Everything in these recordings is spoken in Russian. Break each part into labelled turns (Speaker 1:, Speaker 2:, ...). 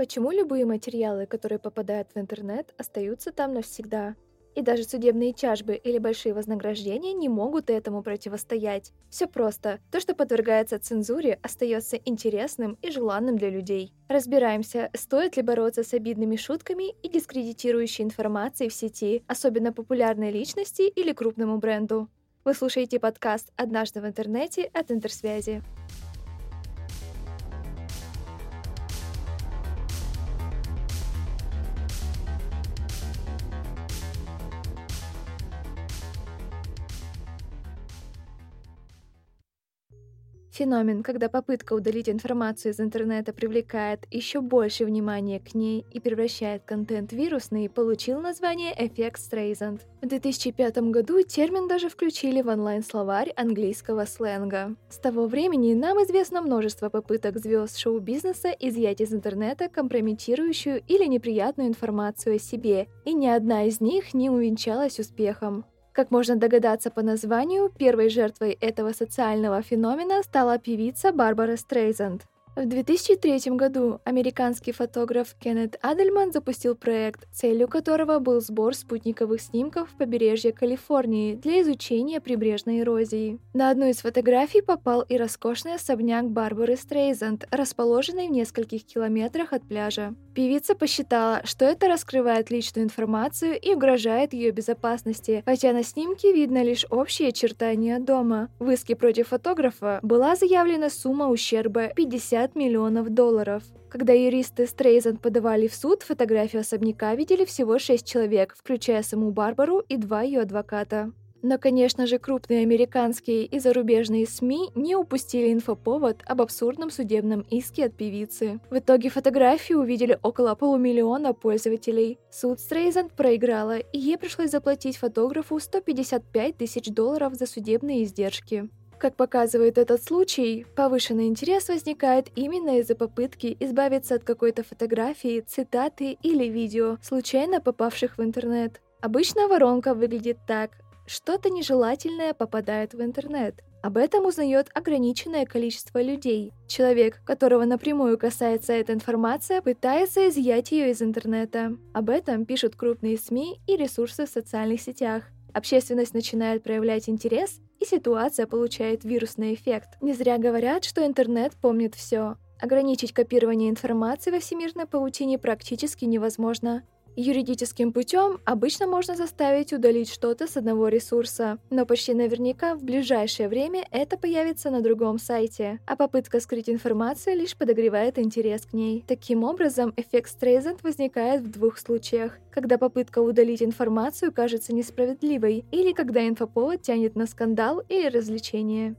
Speaker 1: Почему любые материалы, которые попадают в интернет, остаются там навсегда? И даже судебные тяжбы или большие вознаграждения не могут этому противостоять. Все просто. То, что подвергается цензуре, остается интересным и желанным для людей. Разбираемся, стоит ли бороться с обидными шутками и дискредитирующей информацией в сети, особенно популярной личности или крупному бренду. Вы слушаете подкаст «Однажды в интернете» от Интерсвязи. Феномен, когда попытка удалить информацию из интернета привлекает еще больше внимания к ней и превращает контент вирусный, получил название эффект Стрейзенд. В 2005 году термин даже включили в онлайн-словарь английского сленга. С того времени нам известно множество попыток звезд шоу-бизнеса изъять из интернета компрометирующую или неприятную информацию о себе, и ни одна из них не увенчалась успехом. Как можно догадаться по названию, первой жертвой этого социального феномена стала певица Барбара Стрейзенд. В 2003 году американский фотограф Кеннет Адельман запустил проект, целью которого был сбор спутниковых снимков побережья Калифорнии для изучения прибрежной эрозии. На одну из фотографий попал и роскошный особняк Барбары Стрейзенд, расположенный в нескольких километрах от пляжа. Певица посчитала, что это раскрывает личную информацию и угрожает ее безопасности, хотя на снимке видно лишь общие очертания дома. В иске против фотографа была заявлена сумма ущерба 50 50 миллионов долларов. Когда юристы Стрейзен подавали в суд, фотографию особняка видели всего шесть человек, включая саму Барбару и два ее адвоката. Но, конечно же, крупные американские и зарубежные СМИ не упустили инфоповод об абсурдном судебном иске от певицы. В итоге фотографии увидели около полумиллиона пользователей. Суд Стрейзен проиграла, и ей пришлось заплатить фотографу 155 тысяч долларов за судебные издержки. Как показывает этот случай, повышенный интерес возникает именно из-за попытки избавиться от какой-то фотографии, цитаты или видео, случайно попавших в интернет. Обычно воронка выглядит так. Что-то нежелательное попадает в интернет. Об этом узнает ограниченное количество людей. Человек, которого напрямую касается эта информация, пытается изъять ее из интернета. Об этом пишут крупные СМИ и ресурсы в социальных сетях. Общественность начинает проявлять интерес, и ситуация получает вирусный эффект. Не зря говорят, что интернет помнит все. Ограничить копирование информации во всемирной паутине практически невозможно. Юридическим путем обычно можно заставить удалить что-то с одного ресурса, но почти наверняка в ближайшее время это появится на другом сайте, а попытка скрыть информацию лишь подогревает интерес к ней. Таким образом, эффект Стрейзенд возникает в двух случаях. Когда попытка удалить информацию кажется несправедливой, или когда инфоповод тянет на скандал или развлечение.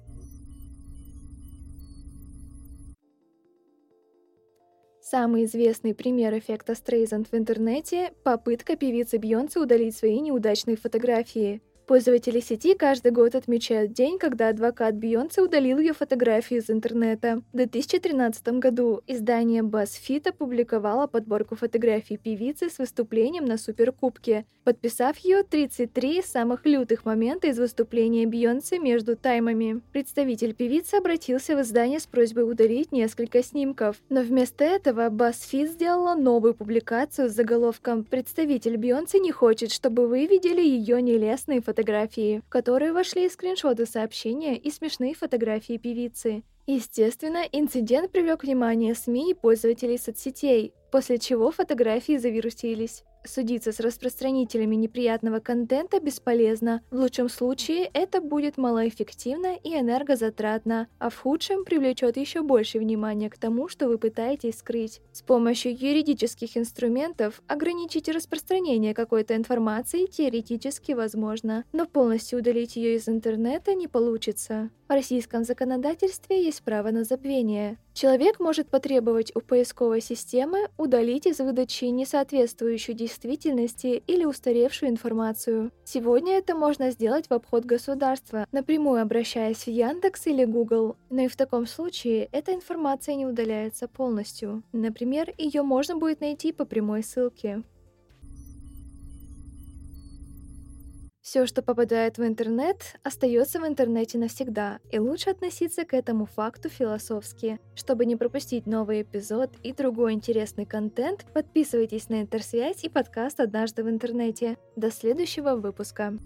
Speaker 1: Самый известный пример эффекта Стрейзенд в интернете – попытка певицы Бьонсе удалить свои неудачные фотографии. Пользователи сети каждый год отмечают день, когда адвокат Бейонсе удалил ее фотографии из интернета. В 2013 году издание BuzzFeed опубликовало подборку фотографий певицы с выступлением на Суперкубке, подписав ее 33 самых лютых момента из выступления Бейонсе между таймами. Представитель певицы обратился в издание с просьбой удалить несколько снимков, но вместо этого BuzzFeed сделала новую публикацию с заголовком «Представитель Бейонсе не хочет, чтобы вы видели ее нелестные фотографии фотографии, в которые вошли скриншоты сообщения и смешные фотографии певицы. Естественно, инцидент привлек внимание СМИ и пользователей соцсетей, после чего фотографии завирусились. Судиться с распространителями неприятного контента бесполезно. В лучшем случае это будет малоэффективно и энергозатратно, а в худшем привлечет еще больше внимания к тому, что вы пытаетесь скрыть. С помощью юридических инструментов ограничить распространение какой-то информации теоретически возможно, но полностью удалить ее из интернета не получится. В российском законодательстве есть право на забвение. Человек может потребовать у поисковой системы удалить из выдачи несоответствующую действительности или устаревшую информацию. Сегодня это можно сделать в обход государства, напрямую обращаясь в Яндекс или Google. Но и в таком случае эта информация не удаляется полностью. Например, ее можно будет найти по прямой ссылке. Все, что попадает в интернет, остается в интернете навсегда, и лучше относиться к этому факту философски. Чтобы не пропустить новый эпизод и другой интересный контент, подписывайтесь на Интерсвязь и подкаст «Однажды в интернете». До следующего выпуска.